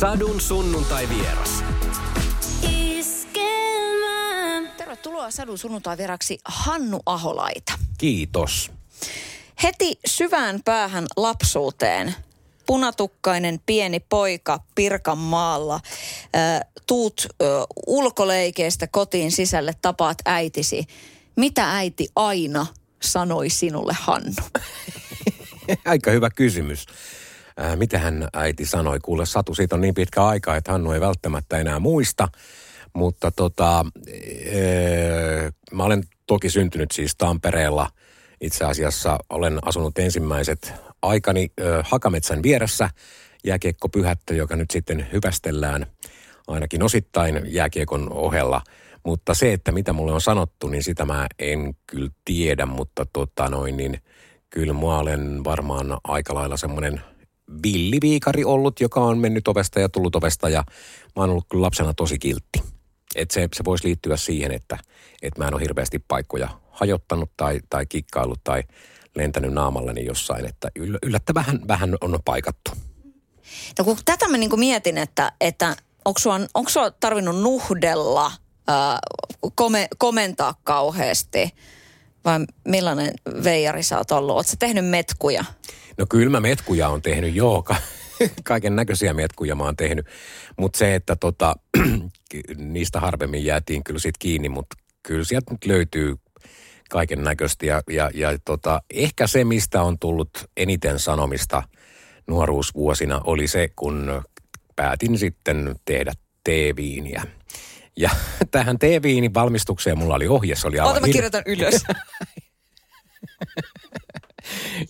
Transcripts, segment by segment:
Sadun sunnuntai vieras. Tervetuloa Sadun sunnuntai vieraksi Hannu Aholaita. Kiitos. Heti syvään päähän lapsuuteen punatukkainen pieni poika Pirkanmaalla. Tuut ulkoleikeestä kotiin sisälle, tapaat äitisi. Mitä äiti aina sanoi sinulle, Hannu? Aika hyvä kysymys. Äh, mitä hän äiti sanoi? Kuule Satu, siitä on niin pitkä aika, että Hannu ei välttämättä enää muista. Mutta tota, ee, mä olen toki syntynyt siis Tampereella. Itse asiassa olen asunut ensimmäiset aikani ö, Hakametsän vieressä jääkiekkopyhättö, joka nyt sitten hyvästellään ainakin osittain jääkiekon ohella. Mutta se, että mitä mulle on sanottu, niin sitä mä en kyllä tiedä, mutta tota noin, niin kyllä mä olen varmaan aika lailla semmoinen villiviikari ollut, joka on mennyt ovesta ja tullut ovesta ja mä oon ollut kyllä lapsena tosi kiltti. Et se, se voisi liittyä siihen, että, että mä en ole hirveästi paikkoja hajottanut tai, tai kikkaillut tai lentänyt naamallani jossain, että yllättävän vähän on paikattu. No kun tätä mä niinku mietin, että, että onko sua, onko sua tarvinnut nuhdella, ää, kome, komentaa kauheasti vai millainen veijari sä oot ollut? Oletko tehnyt metkuja? No kyllä mä metkuja on tehnyt, joo. Kaiken näköisiä metkuja mä oon tehnyt. Mutta se, että tota, niistä harvemmin jäätiin kyllä sit kiinni, mutta kyllä sieltä nyt löytyy kaiken näköistä. Ja, ja, ja tota, ehkä se, mistä on tullut eniten sanomista nuoruusvuosina, oli se, kun päätin sitten tehdä teeviiniä. Ja tähän teeviinin valmistukseen mulla oli ohje, se oli aivan... Ota mä kirjoitan ylös.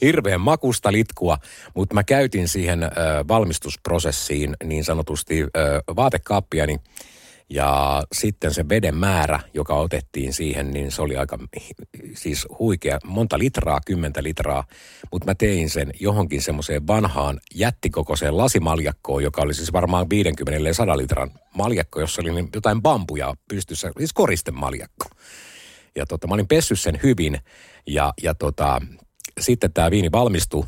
hirveän makusta litkua, mutta mä käytin siihen ö, valmistusprosessiin niin sanotusti ö, vaatekaappia, niin ja sitten se veden määrä, joka otettiin siihen, niin se oli aika siis huikea. Monta litraa, kymmentä litraa. Mutta mä tein sen johonkin semmoiseen vanhaan jättikokoiseen lasimaljakkoon, joka oli siis varmaan 50 100 litran maljakko, jossa oli niin jotain bambuja pystyssä, siis koristemaljakko. Ja tota, mä olin pessy sen hyvin ja, ja tota, sitten tämä viini valmistui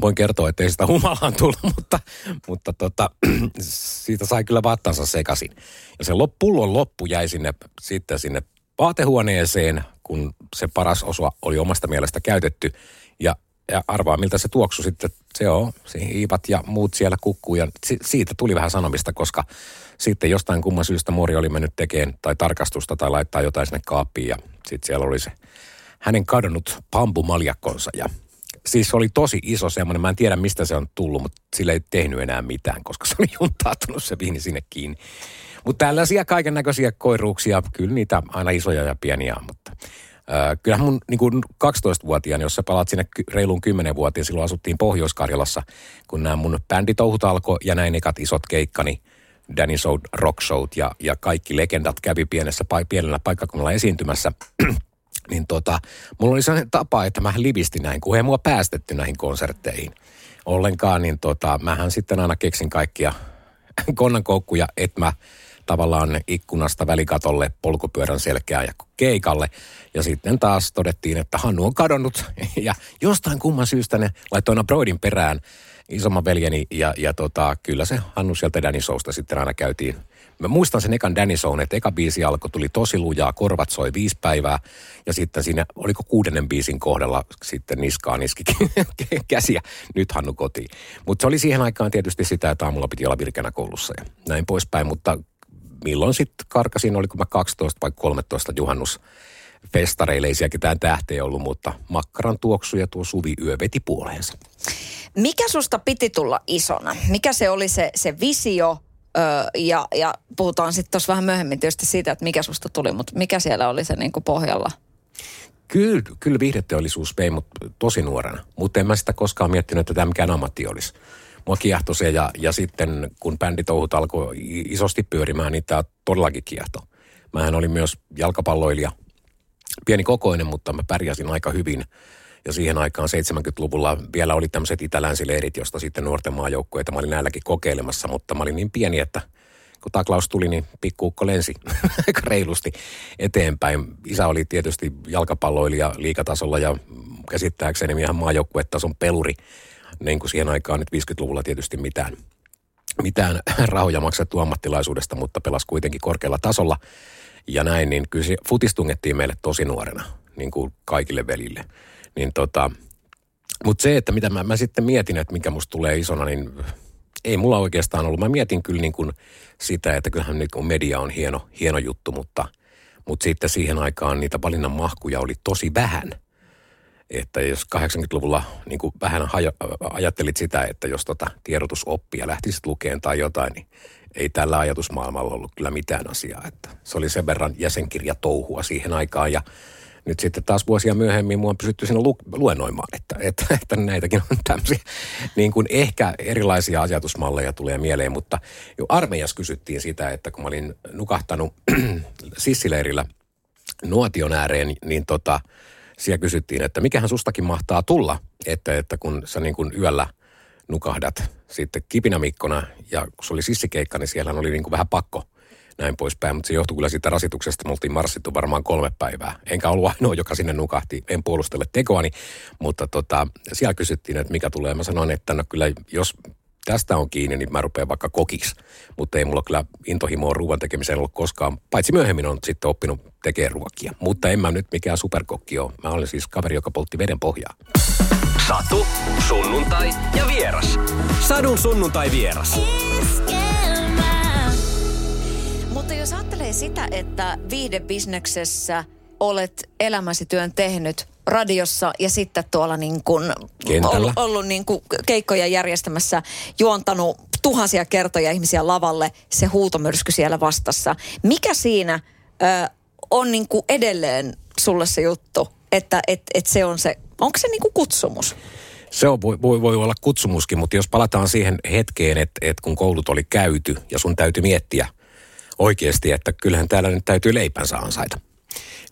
voin kertoa, että ei sitä humalaan tullut, mutta, mutta tota, siitä sai kyllä vattansa sekaisin. Ja se pullon loppu jäi sinne, sitten sinne vaatehuoneeseen, kun se paras osa oli omasta mielestä käytetty. Ja, ja arvaa, miltä se tuoksu sitten, se on, hiivat ja muut siellä kukkuu. Ja si, siitä tuli vähän sanomista, koska sitten jostain kumman syystä Mori oli mennyt tekemään tai tarkastusta tai laittaa jotain sinne kaappiin. Ja sitten siellä oli se hänen kadonnut pampumaljakkonsa ja siis oli tosi iso semmoinen, mä en tiedä mistä se on tullut, mutta sillä ei tehnyt enää mitään, koska se oli juntautunut se viini sinne kiinni. Mutta tällaisia kaiken näköisiä koiruuksia, kyllä niitä aina isoja ja pieniä, mutta äh, kyllähän mun niin kuin 12-vuotiaana, jos sä palaat sinne reiluun 10-vuotiaan, silloin asuttiin Pohjois-Karjalassa, kun nämä mun bänditouhut alkoi ja näin ekat isot keikkani, Danny Show, Rock Show ja, ja kaikki legendat kävi pienessä, pienellä paikkakunnalla esiintymässä niin tota, mulla oli sellainen tapa, että mä livistin näin, kun ei mua päästetty näihin konsertteihin ollenkaan, niin tota, mähän sitten aina keksin kaikkia konnankoukkuja, että mä tavallaan ikkunasta välikatolle, polkupyörän selkeään ja keikalle. Ja sitten taas todettiin, että Hannu on kadonnut. Ja jostain kumman syystä ne laittoi aina Broidin perään isomman veljeni. Ja, ja tota, kyllä se Hannu sieltä Danny Sousta sitten aina käytiin Mä muistan sen ekan Danny Zone, että eka biisi alkoi, tuli tosi lujaa, korvat soi viisi päivää. Ja sitten siinä, oliko kuudennen biisin kohdalla sitten niskaa niski käsiä, nyt Hannu kotiin. Mutta se oli siihen aikaan tietysti sitä, että aamulla piti olla virkänä koulussa ja näin poispäin. Mutta milloin sitten karkasin, oliko mä 12 vai 13 juhannus festareille, ei siellä ketään tähteä ollut, mutta makkaran tuoksu ja tuo suvi yö veti puoleensa. Mikä susta piti tulla isona? Mikä se oli se, se visio, Öö, ja, ja puhutaan sitten tuossa vähän myöhemmin tietysti siitä, että mikä susta tuli, mutta mikä siellä oli se niinku pohjalla? Kyllä, kyllä viihdeteollisuus vei mut tosi nuorena, mutta en mä sitä koskaan miettinyt, että tämä mikään ammatti olisi. Mua kiehtoi se ja, ja sitten kun bänditouhut alkoi isosti pyörimään, niin tämä todellakin kiehtoi. Mähän olin myös jalkapalloilija, pieni kokoinen, mutta mä pärjäsin aika hyvin – ja siihen aikaan 70-luvulla vielä oli tämmöiset itä-länsileirit, josta sitten nuorten maajoukkueita mä olin näilläkin kokeilemassa, mutta mä olin niin pieni, että kun taklaus tuli, niin pikkuukko lensi aika reilusti eteenpäin. Isä oli tietysti jalkapalloilija liikatasolla ja käsittääkseni ihan maajoukkuetason peluri, niin kuin siihen aikaan nyt 50-luvulla tietysti mitään mitään rahoja maksettu ammattilaisuudesta, mutta pelasi kuitenkin korkealla tasolla ja näin, niin kyllä se meille tosi nuorena, niin kuin kaikille velille. Niin tota, mutta se, että mitä mä, mä sitten mietin, että mikä musta tulee isona, niin ei mulla oikeastaan ollut. Mä mietin kyllä niin kuin sitä, että kyllähän nyt kun media on hieno, hieno juttu, mutta, mutta sitten siihen aikaan niitä valinnan mahkuja oli tosi vähän. Että jos 80-luvulla niin kuin vähän haja, ajattelit sitä, että jos tota tiedotusoppia lähtisit lukeen tai jotain, niin ei tällä ajatusmaailmalla ollut kyllä mitään asiaa. Että se oli sen verran jäsenkirjatouhua siihen aikaan ja nyt sitten taas vuosia myöhemmin mua on pysytty sinne lu- luennoimaan, että, että, että näitäkin on tämmöisiä. Niin kuin ehkä erilaisia ajatusmalleja tulee mieleen, mutta jo armeijassa kysyttiin sitä, että kun mä olin nukahtanut sissileirillä nuotion ääreen, niin tota, siellä kysyttiin, että mikähän sustakin mahtaa tulla, että, että kun sä niin kuin yöllä nukahdat sitten kipinämikkona ja kun se oli sissikeikka, niin siellä oli niin kuin vähän pakko – näin poispäin. Mutta se johtui kyllä siitä rasituksesta. Me oltiin marssittu varmaan kolme päivää. Enkä ollut ainoa, joka sinne nukahti. En puolustele tekoani, mutta tota, siellä kysyttiin, että mikä tulee. Mä sanoin, että no kyllä jos tästä on kiinni, niin mä rupean vaikka kokiksi. Mutta ei mulla kyllä intohimoa ruoan tekemiseen ollut koskaan. Paitsi myöhemmin on sitten oppinut tekemään ruokia. Mutta en mä nyt mikään superkokki ole. Mä olen siis kaveri, joka poltti veden pohjaa. Satu, sunnuntai ja vieras. Sadun sunnuntai vieras. Mutta jos ajattelee sitä, että viihdebisneksessä olet elämäsi työn tehnyt radiossa ja sitten tuolla niin kuin ollut, ollut niin kuin keikkoja järjestämässä, juontanut tuhansia kertoja ihmisiä lavalle, se huutomyrsky siellä vastassa. Mikä siinä ö, on niin kuin edelleen sulle se juttu, että et, et se on se, onko se niin kuin kutsumus? Se on, voi, voi, voi olla kutsumuskin, mutta jos palataan siihen hetkeen, että, että kun koulut oli käyty ja sun täytyy miettiä – oikeasti, että kyllähän täällä nyt täytyy leipänsä ansaita.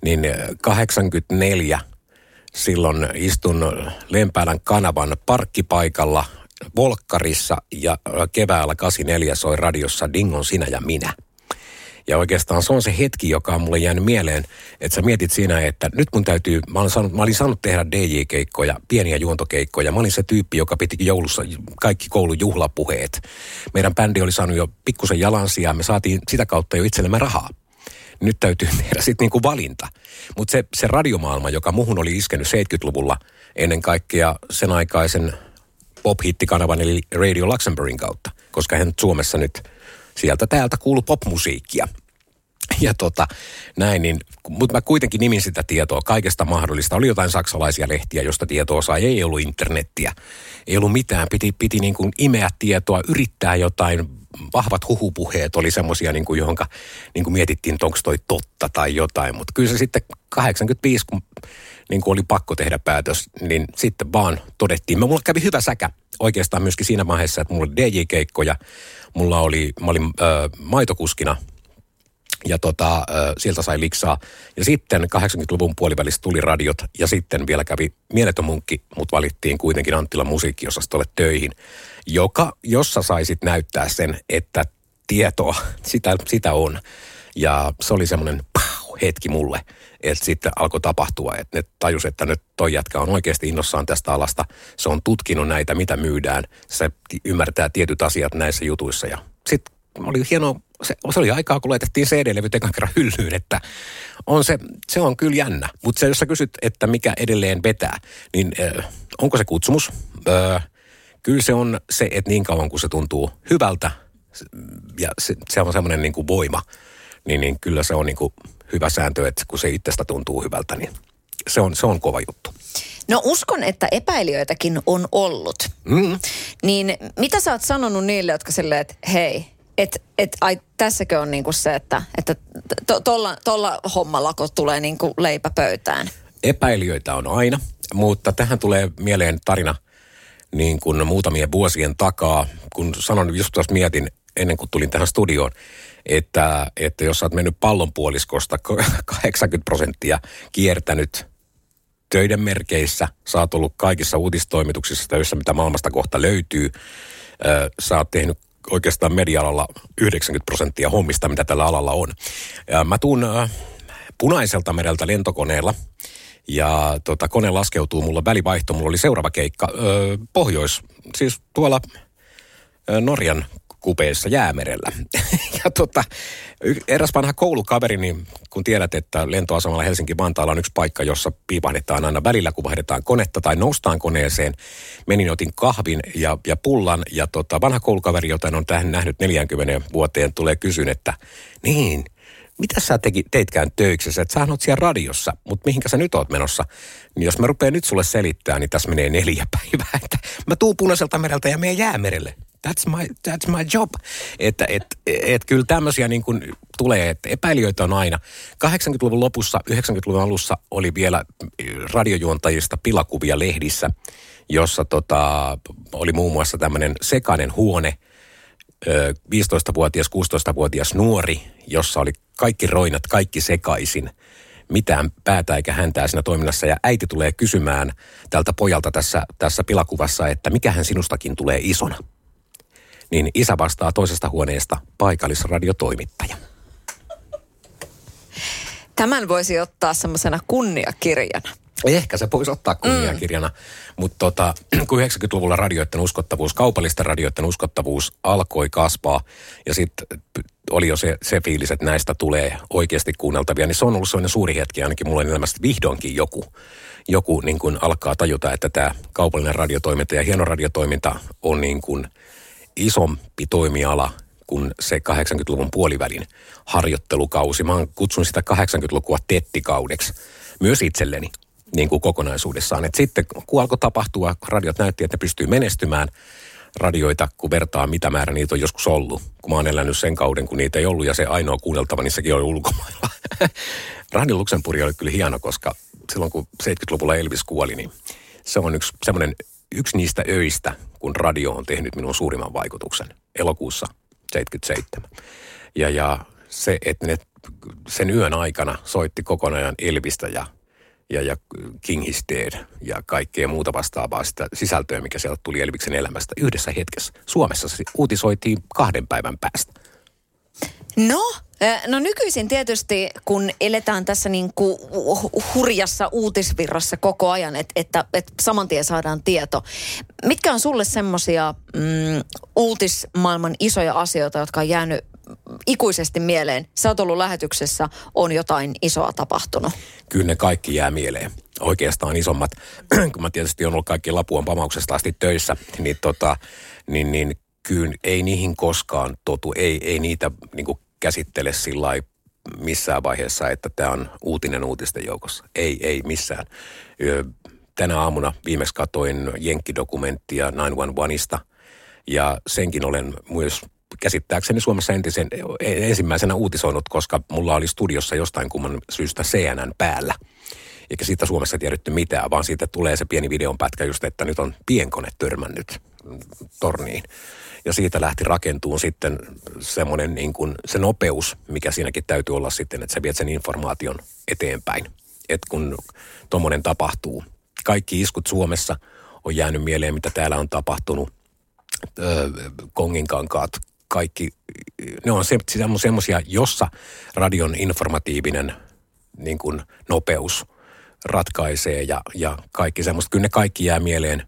Niin 84 äh, silloin istun Lempäälän kanavan parkkipaikalla Volkkarissa ja äh, keväällä 84 soi radiossa Dingon sinä ja minä – ja oikeastaan se on se hetki, joka on mulle jäänyt mieleen, että sä mietit siinä, että nyt mun täytyy, mä olin saanut, mä olin saanut tehdä DJ-keikkoja, pieniä juontokeikkoja. Mä olin se tyyppi, joka piti joulussa kaikki koulun juhlapuheet. Meidän bändi oli saanut jo pikkusen jalansia, me saatiin sitä kautta jo itsellemme rahaa nyt täytyy tehdä sitten niinku valinta. Mutta se, se radiomaailma, joka muhun oli iskenyt 70-luvulla ennen kaikkea sen aikaisen pop-hittikanavan eli Radio Luxemburgin kautta, koska hän Suomessa nyt sieltä täältä kuuluu popmusiikkia. Ja tota, näin, niin, mutta mä kuitenkin nimin sitä tietoa kaikesta mahdollista. Oli jotain saksalaisia lehtiä, josta tietoa sai. Ei ollut internettiä. Ei ollut mitään. Piti, piti niin kuin imeä tietoa, yrittää jotain. Vahvat huhupuheet oli semmoisia, niin kuin johonka niin kuin mietittiin, onko toi totta tai jotain. Mutta kyllä se sitten 85, kun niin kuin oli pakko tehdä päätös, niin sitten vaan todettiin. Mulla kävi hyvä säkä oikeastaan myöskin siinä vaiheessa, että mulla oli DJ-keikkoja, mulla oli, mä olin ö, maitokuskina ja tota, ö, sieltä sai liksaa. Ja sitten 80-luvun puolivälissä tuli radiot ja sitten vielä kävi Mieletön munkki, mutta valittiin kuitenkin Anttilan musiikkiosastolle töihin, joka, jossa saisit näyttää sen, että tietoa, sitä, sitä on. Ja se oli semmoinen hetki mulle – että sitten alkoi tapahtua, että ne tajus, että nyt toi jätkä on oikeasti innossaan tästä alasta. Se on tutkinut näitä, mitä myydään. Se ymmärtää tietyt asiat näissä jutuissa ja sitten oli hieno, se, se oli aikaa, kun laitettiin CD-levyt ekan kerran hyllyyn, että on se, se on kyllä jännä. Mutta jos sä kysyt, että mikä edelleen vetää, niin äh, onko se kutsumus? Äh, kyllä se on se, että niin kauan kun se tuntuu hyvältä ja se, se on semmoinen niin voima, niin, niin kyllä se on niin kuin hyvä sääntö, että kun se itsestä tuntuu hyvältä, niin se on, se on kova juttu. No uskon, että epäilijöitäkin on ollut. Mm. Niin mitä sä oot sanonut niille, jotka silleen, että hei, että et, ai, tässäkö on niinku se, että, että to, tolla hommalla, kun tulee niinku leipä pöytään? Epäilijöitä on aina, mutta tähän tulee mieleen tarina niin kuin muutamien vuosien takaa. Kun sanon, just tuossa mietin ennen kuin tulin tähän studioon, että, että jos sä oot mennyt pallonpuoliskosta 80 prosenttia kiertänyt töiden merkeissä, sä oot ollut kaikissa uutistoimituksissa töissä, mitä maailmasta kohta löytyy, sä oot tehnyt oikeastaan media 90 prosenttia hommista, mitä tällä alalla on. Ja mä tuun punaiselta mereltä lentokoneella, ja tota, kone laskeutuu mulla välivaihto. Mulla oli seuraava keikka ö, pohjois, siis tuolla Norjan kupeessa jäämerellä. ja tota, eräs vanha koulukaveri, niin kun tiedät, että lentoasemalla Helsinki-Vantaalla on yksi paikka, jossa piipahdetaan aina välillä, kun vaihdetaan konetta tai noustaan koneeseen. Menin, otin kahvin ja, ja pullan ja tota, vanha koulukaveri, jota on tähän nähnyt 40 vuoteen, tulee kysyn, että niin, mitä sä teki, teitkään töiksessä, että sä oot siellä radiossa, mutta mihinkä sä nyt oot menossa? Niin jos mä rupean nyt sulle selittää, niin tässä menee neljä päivää, että mä tuun punaiselta mereltä ja menen jäämerelle. That's my, that's my job. Että et, et, kyllä tämmöisiä niin kuin tulee, että epäilijöitä on aina. 80-luvun lopussa, 90-luvun alussa oli vielä radiojuontajista pilakuvia lehdissä, jossa tota, oli muun muassa tämmöinen sekainen huone, 15-vuotias, 16-vuotias nuori, jossa oli kaikki roinat, kaikki sekaisin, mitään päätä eikä häntää siinä toiminnassa. Ja äiti tulee kysymään tältä pojalta tässä, tässä pilakuvassa, että mikähän sinustakin tulee isona. Niin isä vastaa toisesta huoneesta paikallisradiotoimittaja. Tämän voisi ottaa semmoisena kunniakirjana. Ehkä se voisi ottaa kunniakirjana, mm. mutta tota, kun 90-luvulla radioiden uskottavuus, kaupallisten radioiden uskottavuus alkoi kasvaa ja sitten oli jo se, se fiilis, että näistä tulee oikeasti kuunneltavia, niin se on ollut sellainen suuri hetki ainakin mulle elämässä, vihdoinkin joku, joku niin kuin alkaa tajuta, että tämä kaupallinen radiotoiminta ja hieno radiotoiminta on niin kuin isompi toimiala kuin se 80-luvun puolivälin harjoittelukausi. Mä kutsun sitä 80-lukua tettikaudeksi myös itselleni niin kuin kokonaisuudessaan. Et sitten kun alkoi tapahtua, radiot näytti, että ne pystyy menestymään radioita, kun vertaa mitä määrä niitä on joskus ollut. Kun mä oon elänyt sen kauden, kun niitä ei ollut ja se ainoa kuunneltava, sekin oli ulkomailla. Radio Luxemburg oli kyllä hieno, koska silloin kun 70-luvulla Elvis kuoli, niin se on yksi semmoinen yksi niistä öistä, kun radio on tehnyt minun suurimman vaikutuksen elokuussa 77. Ja, ja se, että ne sen yön aikana soitti kokonaan Elvistä ja ja, ja King is Dead ja kaikkea muuta vastaavaa sitä sisältöä, mikä sieltä tuli Elviksen elämästä yhdessä hetkessä. Suomessa se uutisoitiin kahden päivän päästä. No, No nykyisin tietysti, kun eletään tässä niin kuin hurjassa uutisvirrassa koko ajan, että, että, että saman tien saadaan tieto. Mitkä on sulle semmoisia mm, uutismaailman isoja asioita, jotka on jäänyt ikuisesti mieleen? Sä oot ollut lähetyksessä, on jotain isoa tapahtunut. Kyllä ne kaikki jää mieleen. Oikeastaan isommat, kun mä tietysti on ollut kaikki Lapuan pamauksesta asti töissä, niin, tota, niin, niin kyllä ei niihin koskaan totu. Ei, ei niitä niin käsittele sillä missään vaiheessa, että tämä on uutinen uutisten joukossa. Ei, ei missään. Tänä aamuna viimeksi katoin Jenkkidokumenttia 911ista ja senkin olen myös käsittääkseni Suomessa entisen, ensimmäisenä uutisoinut, koska mulla oli studiossa jostain kumman syystä CNN päällä. Eikä siitä Suomessa tiedetty mitään, vaan siitä tulee se pieni videonpätkä just, että nyt on pienkone törmännyt torniin. Ja siitä lähti rakentuun sitten semmoinen niin kuin se nopeus, mikä siinäkin täytyy olla sitten, että sä viet sen informaation eteenpäin. Että kun tuommoinen tapahtuu. Kaikki iskut Suomessa on jäänyt mieleen, mitä täällä on tapahtunut. Öö, konginkankaat, kaikki, ne on se, semmoisia, jossa radion informatiivinen niin kuin nopeus ratkaisee ja, ja kaikki semmoista. Kyllä ne kaikki jää mieleen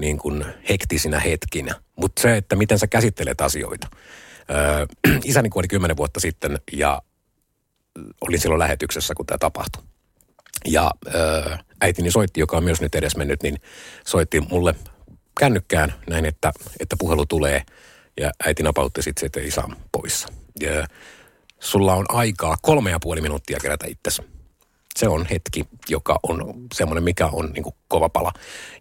niin kuin hektisinä hetkinä. Mutta se, että miten sä käsittelet asioita. Öö, isäni kuoli kymmenen vuotta sitten ja olin silloin lähetyksessä, kun tämä tapahtui. Ja öö, äitini soitti, joka on myös nyt edesmennyt, niin soitti mulle kännykkään näin, että, että puhelu tulee – ja äiti napautti sitten, että isä poissa. Ja sulla on aikaa kolme ja puoli minuuttia kerätä itsesi. Se on hetki, joka on semmoinen, mikä on niin kuin kova pala.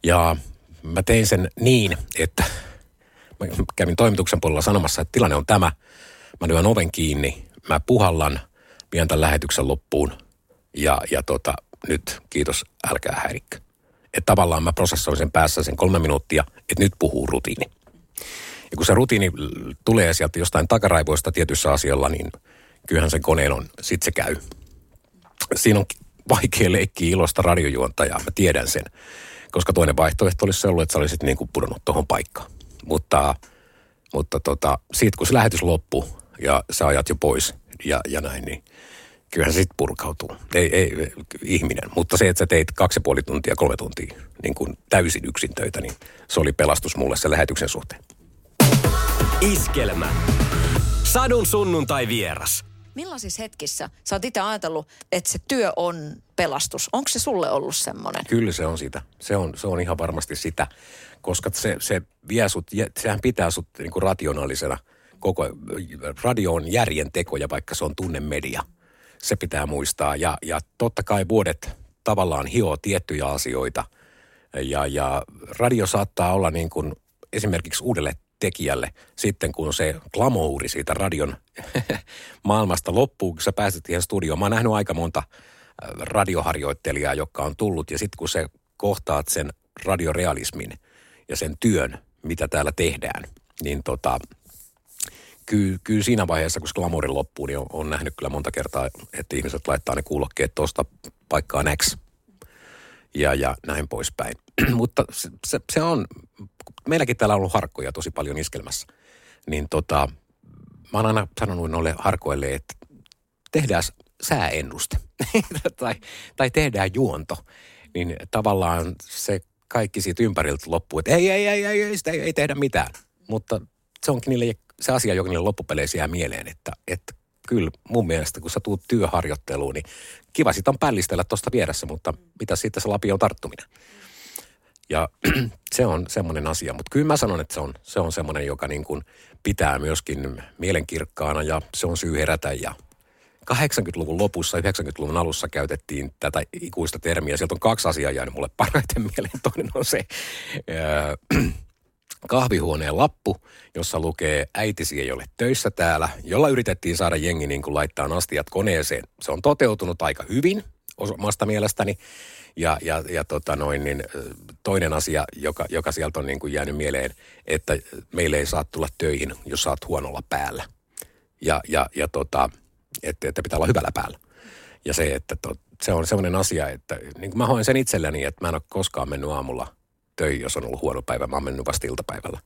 Ja mä tein sen niin, että mä kävin toimituksen puolella sanomassa, että tilanne on tämä. Mä lyön oven kiinni, mä puhallan, vien tämän lähetyksen loppuun ja, ja tota, nyt kiitos, älkää häirikkö. Että tavallaan mä prosessoin sen päässä sen kolme minuuttia, että nyt puhuu rutiini. Ja kun se rutiini tulee sieltä jostain takaraivoista tietyssä asialla, niin kyllähän sen koneen on, sit se käy. Siinä on vaikea leikkiä ilosta radiojuontajaa, mä tiedän sen. Koska toinen vaihtoehto olisi ollut, että sä olisit niin kuin pudonnut tuohon paikkaan. Mutta, mutta tota, siitä kun se lähetys loppuu ja sä ajat jo pois ja, ja näin, niin kyllähän se sitten purkautuu. Ei, ei, ihminen. Mutta se, että sä teit kaksi ja puoli tuntia, kolme tuntia niin kuin täysin yksin töitä, niin se oli pelastus mulle sen lähetyksen suhteen. Iskelmä. Sadun sunnuntai vieras. Millaisissa hetkissä sä oot itse ajatellut, että se työ on pelastus? Onko se sulle ollut semmoinen? Kyllä se on sitä. Se on, se on ihan varmasti sitä, koska se, se vie sut, sehän pitää sut niin kuin rationaalisena. Koko, radio on järjen tekoja, vaikka se on tunnemedia. Se pitää muistaa. Ja, ja totta kai vuodet tavallaan hioo tiettyjä asioita. Ja, ja radio saattaa olla niin kuin esimerkiksi uudelle tekijälle sitten, kun se glamouri siitä radion maailmasta loppuu, kun sä pääset siihen studioon. Mä oon nähnyt aika monta äh, radioharjoittelijaa, joka on tullut, ja sitten kun se kohtaat sen radiorealismin ja sen työn, mitä täällä tehdään, niin tota, kyllä, kyllä siinä vaiheessa, kun se glamouri loppuu, niin on, on nähnyt kyllä monta kertaa, että ihmiset laittaa ne kuulokkeet tuosta paikkaan X ja, ja näin poispäin. Mutta se, se, se on, meilläkin täällä on ollut harkkoja tosi paljon iskelmässä. Niin tota, mä oon aina sanonut noille harkoille, että tehdään sääennuste tai, tai tehdään juonto. Niin tavallaan se kaikki siitä ympäriltä loppuu, että ei, ei, ei, ei, ei, sitä ei, ei tehdä mitään. Mutta se onkin niille se asia, joka niille loppupeleissä jää mieleen, että, että kyllä mun mielestä, kun sä tuut työharjoitteluun, niin kiva sitä on pällistellä tuosta vieressä, mutta mitä sitten se lapi on tarttuminen. Ja se on semmoinen asia, mutta kyllä mä sanon, että se on, se on semmoinen, joka niin kuin pitää myöskin mielenkirkkaana ja se on syy herätä ja 80-luvun lopussa, 90-luvun alussa käytettiin tätä ikuista termiä. Sieltä on kaksi asiaa jäänyt mulle parhaiten mieleen. Toinen on se kahvihuoneen lappu, jossa lukee äitisi ei ole töissä täällä, jolla yritettiin saada jengi niin kuin laittaa astiat koneeseen. Se on toteutunut aika hyvin omasta mielestäni. Ja, ja, ja tota noin, niin toinen asia, joka, joka sieltä on niin kuin jäänyt mieleen, että meille ei saa tulla töihin, jos saat huonolla päällä. Ja, ja, ja tota, että, että pitää olla hyvällä päällä. Ja se, että to, se on sellainen asia, että niin kuin mä hoin sen itselläni, että mä en ole koskaan mennyt aamulla – töihin, jos on ollut huono päivä. Mä oon mennyt vasta iltapäivällä.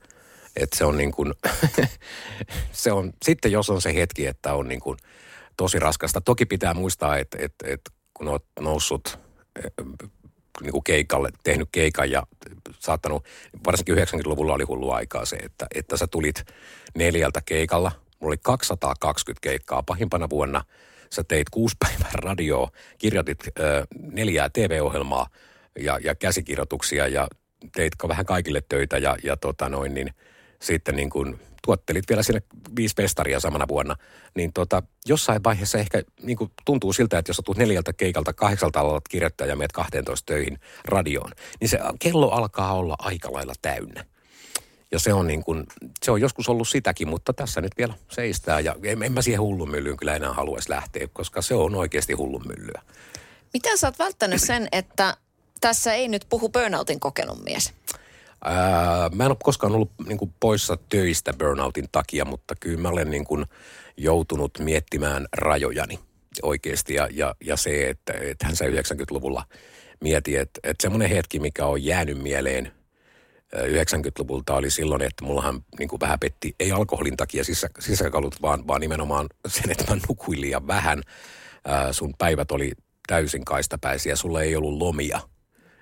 Et se on niin kuin, se on, sitten jos on se hetki, että on niin kuin tosi raskasta. Toki pitää muistaa, että, että, että kun oot noussut eh, niin kuin keikalle, tehnyt keikan ja saattanut, varsinkin 90-luvulla oli hullu aikaa se, että, että sä tulit neljältä keikalla. Mulla oli 220 keikkaa pahimpana vuonna. Sä teit kuusi päivää radioa, kirjoitit ö, neljää TV-ohjelmaa ja, ja käsikirjoituksia ja teitkö vähän kaikille töitä ja, ja tota noin, niin sitten niin kuin tuottelit vielä sinne viisi festaria samana vuonna, niin tota, jossain vaiheessa ehkä niin kuin tuntuu siltä, että jos tulet neljältä keikalta kahdeksalta alat kirjoittaa ja meet 12 töihin radioon, niin se kello alkaa olla aika lailla täynnä. Ja se on, niin kuin, se on joskus ollut sitäkin, mutta tässä nyt vielä seistää. Ja en, en mä siihen hullunmyllyyn kyllä enää haluaisi lähteä, koska se on oikeasti hullunmyllyä. Miten sä oot välttänyt sen, että tässä ei nyt puhu burnoutin kokenut mies? Ää, mä en ole koskaan ollut niin kuin, poissa töistä burnoutin takia, mutta kyllä mä olen niin kuin, joutunut miettimään rajojani oikeasti. Ja, ja, ja se, että, että hän 90-luvulla mieti, että, että semmoinen hetki, mikä on jäänyt mieleen 90-luvulta oli silloin, että mullahan niin kuin vähän petti, ei alkoholin takia sisä, sisäkalut, vaan, vaan nimenomaan sen, että mä nukuin liian vähän. Ää, sun päivät oli täysin kaistapäisiä, sulla ei ollut lomia –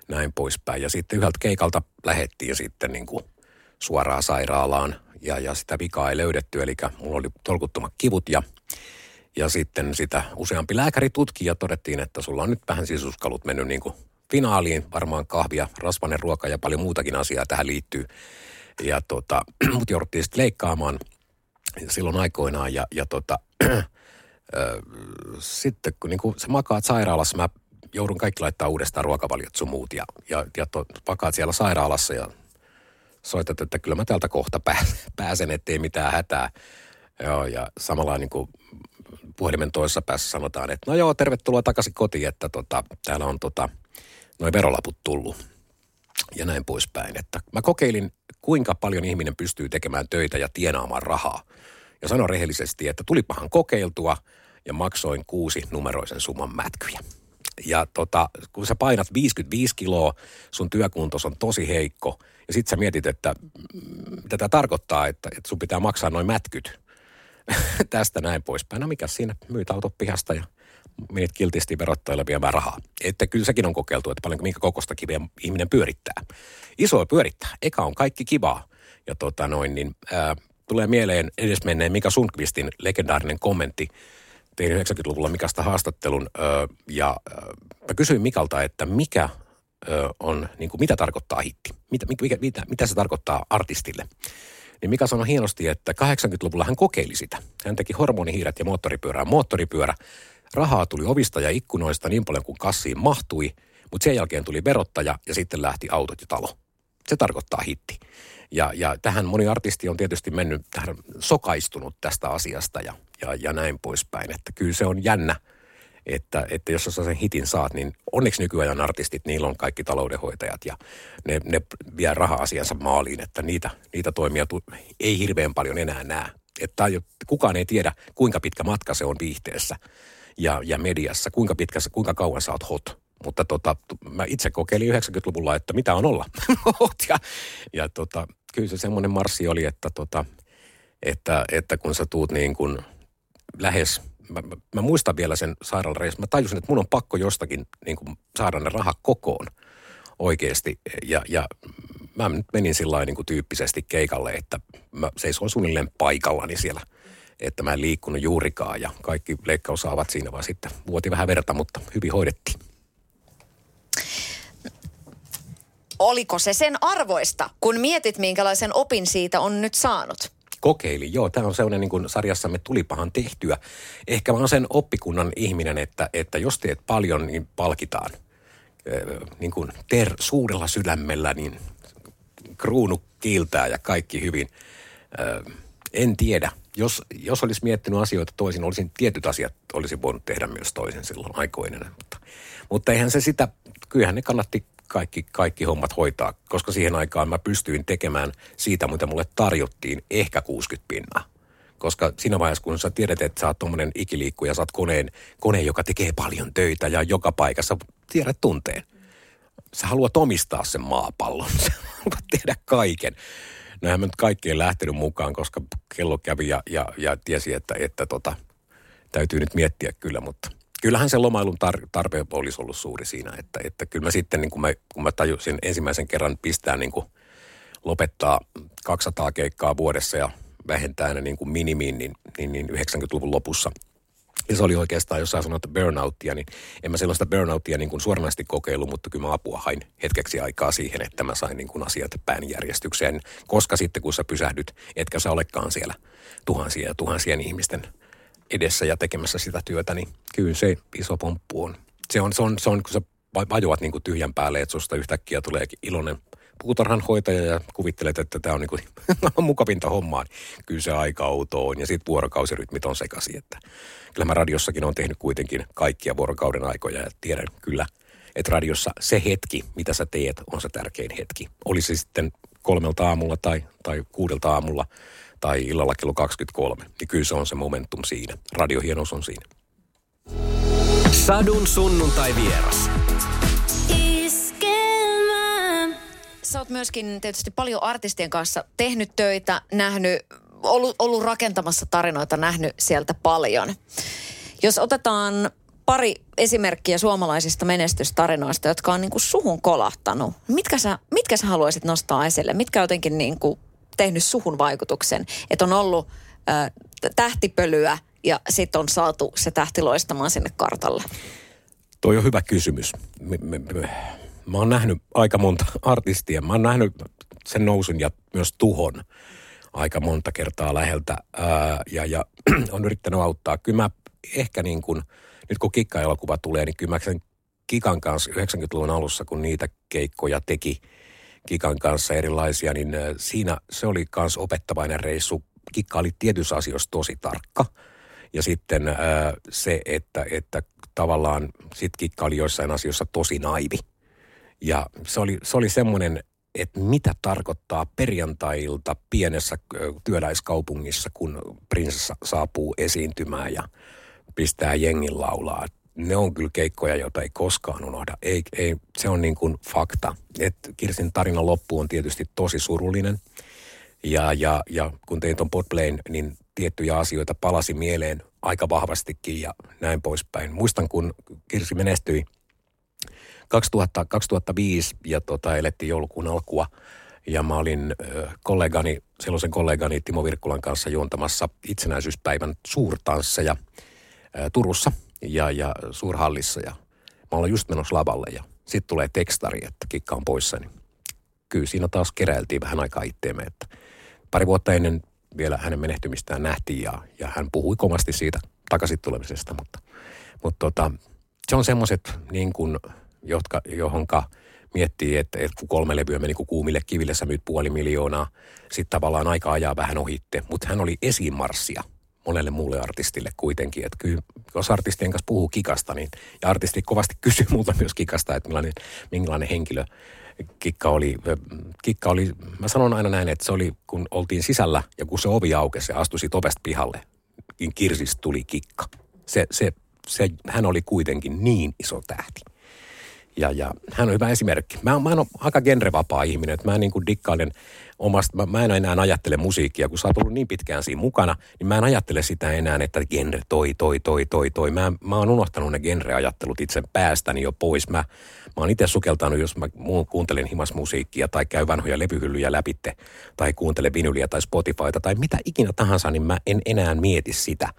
näin poispäin. Ja sitten yhdeltä keikalta lähettiin sitten niin kuin suoraan sairaalaan ja, ja sitä vikaa ei löydetty. Eli mulla oli tolkuttomat kivut ja, ja sitten sitä useampi lääkäri tutki ja todettiin, että sulla on nyt vähän sisuskalut mennyt niin kuin finaaliin. Varmaan kahvia, rasvainen ruoka ja paljon muutakin asiaa tähän liittyy. Ja tota, mut jouduttiin sitten leikkaamaan silloin aikoinaan ja, ja tota, sitten kun niin kuin sä makaat sairaalassa, mä joudun kaikki laittaa uudestaan ruokavaliot sun muut ja, ja, ja to, vakaat siellä sairaalassa ja soitat, että kyllä mä täältä kohta pääsen, ettei mitään hätää. Joo, ja samalla niin kuin puhelimen toisessa päässä sanotaan, että no joo, tervetuloa takaisin kotiin, että tota, täällä on tota, noin verolaput tullut ja näin poispäin. Että mä kokeilin, kuinka paljon ihminen pystyy tekemään töitä ja tienaamaan rahaa. Ja sanon rehellisesti, että tulipahan kokeiltua ja maksoin kuusi numeroisen summan mätkyjä. Ja tota, kun sä painat 55 kiloa, sun työkuntos on tosi heikko. Ja sit sä mietit, että mitä tämä tarkoittaa, että, että sun pitää maksaa noin mätkyt. Tästä näin poispäin. No mikä siinä, myyt auto pihasta ja menit kiltisti verottajille viemään rahaa. Että kyllä sekin on kokeiltu, että paljonko minkä kokosta kiveä ihminen pyörittää. Iso pyörittää. Eka on kaikki kivaa. Ja tota noin, niin ää, tulee mieleen edesmenneen Mika Sundqvistin legendaarinen kommentti. Tein 90-luvulla Mikasta haastattelun ö, ja ö, mä kysyin Mikalta, että mikä ö, on, niin kuin, mitä tarkoittaa hitti? Mitä, mikä, mitä, mitä se tarkoittaa artistille? Niin Mika sanoi hienosti, että 80-luvulla hän kokeili sitä. Hän teki hormonihiiret ja moottoripyörää. Moottoripyörä. Rahaa tuli ovista ja ikkunoista niin paljon kuin kassiin mahtui, mutta sen jälkeen tuli verottaja ja sitten lähti autot ja talo. Se tarkoittaa hitti. Ja, ja tähän moni artisti on tietysti mennyt tähän sokaistunut tästä asiasta ja, ja, ja näin poispäin. Että kyllä se on jännä, että, että jos sä sen hitin saat, niin onneksi nykyajan artistit, niillä on kaikki taloudenhoitajat ja ne, ne vie raha-asiansa maaliin, että niitä, niitä toimia tu, ei hirveän paljon enää näe. Että kukaan ei tiedä, kuinka pitkä matka se on viihteessä ja, ja mediassa, kuinka, pitkä, kuinka kauan sä oot hot. Mutta tota, mä itse kokeilin 90-luvulla, että mitä on olla ja, ja tota, kyllä se semmoinen marssi oli, että, tota, että, että kun sä tuut niin kuin lähes, mä, mä, mä muistan vielä sen sairaalareissun, mä tajusin, että mun on pakko jostakin niin kuin saada ne rahat kokoon oikeasti. Ja, ja mä nyt menin sillä niin kuin tyyppisesti keikalle, että mä seisoin suunnilleen paikallani siellä, että mä en liikkunut juurikaan ja kaikki leikkaussaavat siinä vaan sitten vuoti vähän verta, mutta hyvin hoidettiin. Oliko se sen arvoista, kun mietit, minkälaisen opin siitä on nyt saanut? Kokeili. Joo, tämä on sellainen niin kuin sarjassamme tulipahan tehtyä. Ehkä oon sen oppikunnan ihminen, että, että jos teet paljon, niin palkitaan. niin kuin ter, suurella sydämellä, niin kruunu kiiltää ja kaikki hyvin. en tiedä. Jos, jos olisi miettinyt asioita toisin, olisin tietyt asiat olisin voinut tehdä myös toisin silloin aikoinen. Mutta, mutta eihän se sitä, kyllähän ne kannatti kaikki, kaikki hommat hoitaa, koska siihen aikaan mä pystyin tekemään siitä, mitä mulle tarjottiin, ehkä 60 pinnaa. Koska siinä vaiheessa, kun sä tiedät, että sä oot tommonen ikiliikkuja, sä oot koneen, kone, joka tekee paljon töitä ja joka paikassa tiedät tunteen. Sä haluat omistaa sen maapallon, sä haluat tehdä kaiken. Näinhän mä nyt kaikkien lähtenyt mukaan, koska kello kävi ja, ja, ja tiesi, että, että tota, täytyy nyt miettiä kyllä, mutta – kyllähän se lomailun tar- tarve olisi ollut suuri siinä, että, että kyllä mä sitten niin kun mä, kun mä tajusin ensimmäisen kerran pistää niin kuin lopettaa 200 keikkaa vuodessa ja vähentää ne niin kuin minimiin, niin, niin, niin 90-luvun lopussa. Ja se oli oikeastaan, jos sä sanot burnouttia, niin en mä sellaista burnouttia niin suoranaisesti kokeillut, mutta kyllä mä apua hain hetkeksi aikaa siihen, että mä sain niin kuin asiat pään järjestykseen. Koska sitten kun sä pysähdyt, etkä sä olekaan siellä tuhansien ja tuhansien ihmisten – edessä ja tekemässä sitä työtä, niin kyllä se iso pomppu on. Se on, se on, se on kun sä vajoat niin kuin tyhjän päälle, että susta yhtäkkiä tulee iloinen puutarhanhoitaja ja kuvittelet, että tämä on niin kuin, mukavinta hommaa. Kyllä se aika outo on ja sitten vuorokausirytmit on sekaisin. Että kyllä mä radiossakin on tehnyt kuitenkin kaikkia vuorokauden aikoja ja tiedän kyllä, että radiossa se hetki, mitä sä teet, on se tärkein hetki. Olisi sitten kolmelta aamulla tai, tai kuudelta aamulla – tai illalla kello 23, niin kyllä se on se momentum siinä. Radiohienous on siinä. Sadun sunnuntai vieras. Sä oot myöskin tietysti paljon artistien kanssa tehnyt töitä, nähnyt, ollut, ollut rakentamassa tarinoita, nähnyt sieltä paljon. Jos otetaan pari esimerkkiä suomalaisista menestystarinoista, jotka on niin kuin suhun kolahtanut. Mitkä sä, mitkä sä haluaisit nostaa esille? Mitkä jotenkin niin kuin tehnyt suhun vaikutuksen? Että on ollut äh, tähtipölyä ja sitten on saatu se tähti loistamaan sinne kartalle? Toi on hyvä kysymys. Me, me, me, mä oon nähnyt aika monta artistia. Mä oon nähnyt sen nousun ja myös tuhon aika monta kertaa läheltä ää, ja, ja on yrittänyt auttaa. Kyllä mä ehkä niin kuin, nyt kun kikka-elokuva tulee, niin kyllä mä sen Kikan kanssa 90-luvun alussa, kun niitä keikkoja teki – Kikan kanssa erilaisia, niin siinä se oli myös opettavainen reissu. Kikka oli tietyissä asioissa tosi tarkka. Ja sitten se, että, että tavallaan sit Kikka oli joissain asioissa tosi naivi. Ja se oli, se oli semmoinen, että mitä tarkoittaa perjantailta pienessä työläiskaupungissa, kun prinsessa saapuu esiintymään ja pistää jengin laulaa ne on kyllä keikkoja, joita ei koskaan unohda. Ei, ei, se on niin kuin fakta. Et Kirsin tarina loppu on tietysti tosi surullinen. Ja, ja, ja kun tein tuon Podplayn, niin tiettyjä asioita palasi mieleen aika vahvastikin ja näin poispäin. Muistan, kun Kirsi menestyi 2000, 2005 ja tota, elettiin joulukuun alkua Ja mä olin kollegani, sellaisen kollegani Timo Virkkulan kanssa juontamassa itsenäisyyspäivän suurtansseja Turussa ja, ja Suurhallissa. Ja mä olin just menossa lavalle ja sitten tulee tekstari, että kikka on poissa. Niin kyllä siinä taas keräiltiin vähän aikaa itteemme, että pari vuotta ennen vielä hänen menehtymistään nähtiin ja, ja hän puhui komasti siitä takaisin tulemisesta, mutta, mutta tota, se on semmoiset niin kuin, jotka, johonka miettii, että, että kun kolme levyä meni kuin kuumille kiville, sä myyt puoli miljoonaa, sitten tavallaan aika ajaa vähän ohitte, mutta hän oli esimarssia monelle muulle artistille kuitenkin. Että kyllä, jos artistien kanssa puhuu kikasta, niin, ja artisti kovasti kysyy multa myös kikasta, että millainen, minkälainen henkilö kikka oli. Kikka oli, mä sanon aina näin, että se oli, kun oltiin sisällä ja kun se ovi aukesi ja astui ovesta pihalle, niin kirsistä tuli kikka. Se, se, se, hän oli kuitenkin niin iso tähti. Ja, ja hän on hyvä esimerkki. Mä, mä oon aika genrevapaa ihminen, että mä niin kuin dikkailen omasta, mä, mä en enää ajattele musiikkia, kun sä oot ollut niin pitkään siinä mukana, niin mä en ajattele sitä enää, että genre toi, toi, toi, toi, toi. Mä, mä oon unohtanut ne genreajattelut itse päästäni jo pois. Mä, mä oon itse sukeltanut, jos mä kuuntelen himas musiikkia tai käy vanhoja levyhyllyjä läpitte tai kuuntelen vinyliä tai Spotifyta tai mitä ikinä tahansa, niin mä en enää mieti sitä –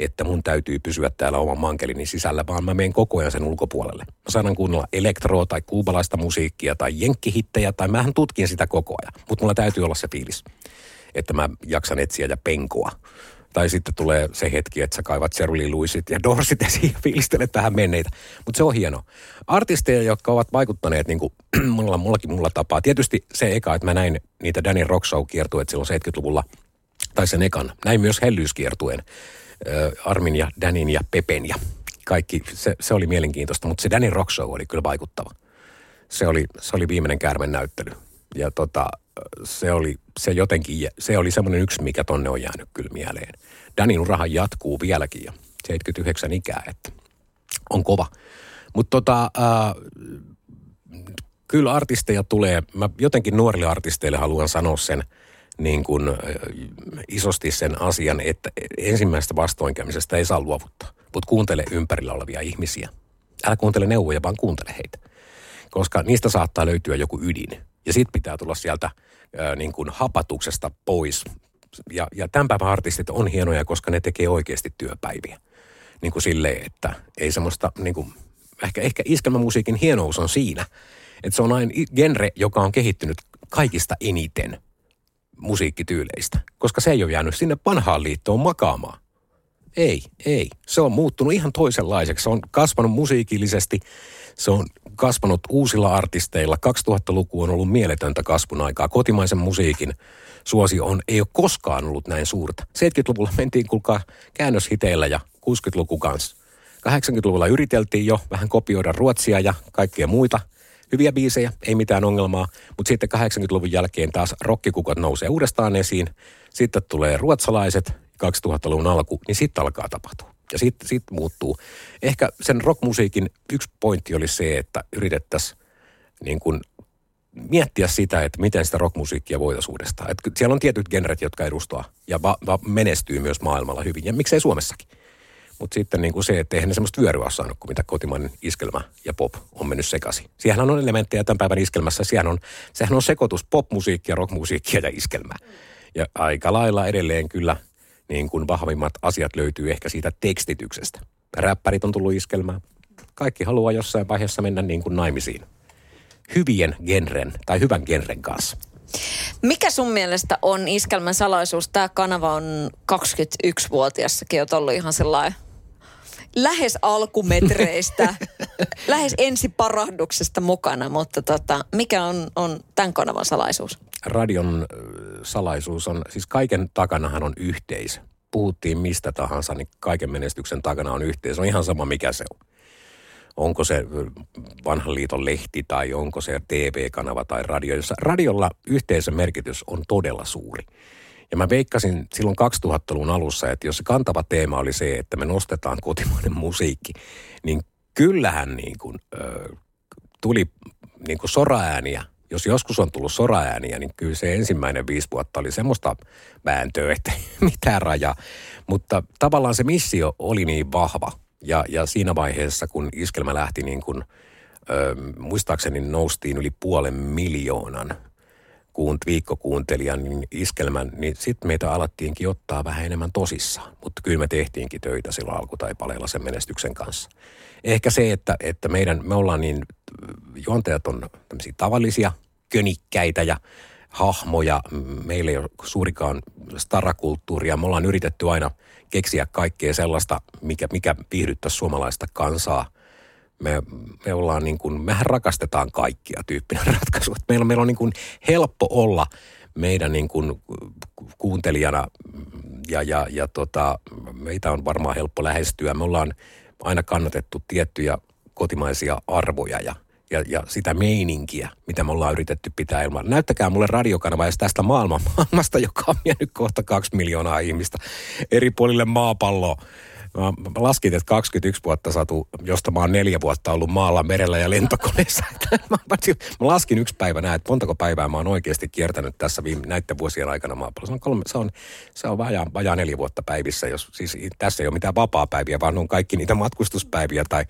että mun täytyy pysyä täällä oman mankelini sisällä, vaan mä menen koko ajan sen ulkopuolelle. Mä saan kuunnella elektroa tai kuubalaista musiikkia tai jenkkihittejä tai mähän tutkin sitä koko ajan. Mutta mulla täytyy olla se fiilis, että mä jaksan etsiä ja penkoa. Tai sitten tulee se hetki, että sä kaivat seruliluisit ja dorsit esiin ja fiilistelet vähän menneitä. Mutta se on hieno. Artisteja, jotka ovat vaikuttaneet niin kuin mulla, mullakin mulla tapaa. Tietysti se eka, että mä näin niitä Danny Rock Show kiertueet silloin 70-luvulla. Tai sen ekan. Näin myös hellyyskiertueen. Armin ja Danin ja Pepen ja kaikki, se, se oli mielenkiintoista, mutta se Danin Rock Show oli kyllä vaikuttava. Se oli, se oli viimeinen käärmen näyttely. Ja tota, se oli, se jotenkin, se oli semmoinen yksi, mikä tonne on jäänyt kyllä mieleen. Danin urahan jatkuu vieläkin ja 79 ikää, että on kova. Mutta tota, äh, kyllä artisteja tulee, mä jotenkin nuorille artisteille haluan sanoa sen – niin kuin isosti sen asian, että ensimmäisestä vastoinkäymisestä ei saa luovuttaa. Mutta kuuntele ympärillä olevia ihmisiä. Älä kuuntele neuvoja, vaan kuuntele heitä. Koska niistä saattaa löytyä joku ydin. Ja sitten pitää tulla sieltä ää, niin kuin hapatuksesta pois. Ja, ja tämän päivän artistit on hienoja, koska ne tekee oikeasti työpäiviä. Niin kuin silleen, että ei semmoista, niin kuin, ehkä, ehkä iskelmämusiikin hienous on siinä, että se on aina genre, joka on kehittynyt kaikista eniten – musiikkityyleistä, koska se ei ole jäänyt sinne vanhaan liittoon makaamaan. Ei, ei. Se on muuttunut ihan toisenlaiseksi. Se on kasvanut musiikillisesti, se on kasvanut uusilla artisteilla. 2000-luku on ollut mieletöntä kasvun aikaa. Kotimaisen musiikin suosio on, ei ole koskaan ollut näin suurta. 70-luvulla mentiin kuulkaa käännöshiteillä ja 60-luku kanssa. 80-luvulla yriteltiin jo vähän kopioida ruotsia ja kaikkia muita – hyviä biisejä, ei mitään ongelmaa, mutta sitten 80-luvun jälkeen taas rokkikukot nousee uudestaan esiin, sitten tulee ruotsalaiset, 2000-luvun alku, niin sitten alkaa tapahtua. Ja sitten sit muuttuu. Ehkä sen rockmusiikin yksi pointti oli se, että yritettäisiin niin miettiä sitä, että miten sitä rockmusiikkia voitaisiin uudestaan. Että siellä on tietyt genret, jotka edustaa ja va- va- menestyy myös maailmalla hyvin. Ja miksei Suomessakin. Mutta sitten niin kuin se, että eihän ne semmoista vyöryä ole saanut, kuin mitä kotimainen iskelmä ja pop on mennyt sekaisin. Siihen on elementtejä tämän päivän iskelmässä. Sehän on, sehän on sekoitus popmusiikkia, rockmusiikkia ja iskelmää. Ja aika lailla edelleen kyllä niin kuin vahvimmat asiat löytyy ehkä siitä tekstityksestä. Räppärit on tullut iskelmään. Kaikki haluaa jossain vaiheessa mennä niin kuin naimisiin. Hyvien genren tai hyvän genren kanssa. Mikä sun mielestä on iskelmän salaisuus? Tämä kanava on 21-vuotiassakin, oot ollut ihan sellainen lähes alkumetreistä, lähes ensiparahduksesta mukana, mutta tota, mikä on, on tämän kanavan salaisuus? Radion salaisuus on, siis kaiken takanahan on yhteisö. Puhuttiin mistä tahansa, niin kaiken menestyksen takana on yhteisö. On ihan sama mikä se on. Onko se vanhan liiton lehti tai onko se TV-kanava tai radio. Jossa radiolla yhteisön merkitys on todella suuri. Ja mä veikkasin silloin 2000-luvun alussa, että jos se kantava teema oli se, että me nostetaan kotimainen musiikki, niin kyllähän niin kuin, ö, tuli niin kuin soraääniä. Jos joskus on tullut soraääniä, niin kyllä se ensimmäinen viisi vuotta oli semmoista vääntöä, että mitään rajaa. Mutta tavallaan se missio oli niin vahva. Ja, ja siinä vaiheessa, kun iskelmä lähti niin kuin, ö, muistaakseni noustiin yli puolen miljoonan kuunt, viikkokuuntelijan niin iskelmän, niin sitten meitä alettiinkin ottaa vähän enemmän tosissaan. Mutta kyllä me tehtiinkin töitä silloin alkutaipaleella sen menestyksen kanssa. Ehkä se, että, että meidän, me ollaan niin, juontajat on tämmöisiä tavallisia, könikkäitä ja hahmoja. Meillä ei ole suurikaan starakulttuuria. Me ollaan yritetty aina keksiä kaikkea sellaista, mikä, mikä viihdyttäisi suomalaista kansaa – me, me ollaan niin kuin, mehän rakastetaan kaikkia tyyppinen ratkaisu. Meillä, meillä on niin kuin helppo olla meidän niin kuin kuuntelijana ja, ja, ja tota, meitä on varmaan helppo lähestyä. Me ollaan aina kannatettu tiettyjä kotimaisia arvoja ja, ja, ja sitä meininkiä, mitä me ollaan yritetty pitää ilman. Näyttäkää mulle radiokanava edes tästä maailman, maailmasta, joka on vienyt kohta kaksi miljoonaa ihmistä eri puolille maapalloa Mä, laskin, että 21 vuotta satu, josta mä oon neljä vuotta ollut maalla, merellä ja lentokoneessa. mä, laskin yksi päivä näin, että montako päivää mä oon oikeasti kiertänyt tässä viime, näiden vuosien aikana maapallolla. Se on, kolme, se on, se on vajaa, vajaa neljä vuotta päivissä. Jos, siis tässä ei ole mitään vapaa-päiviä, vaan on kaikki niitä matkustuspäiviä tai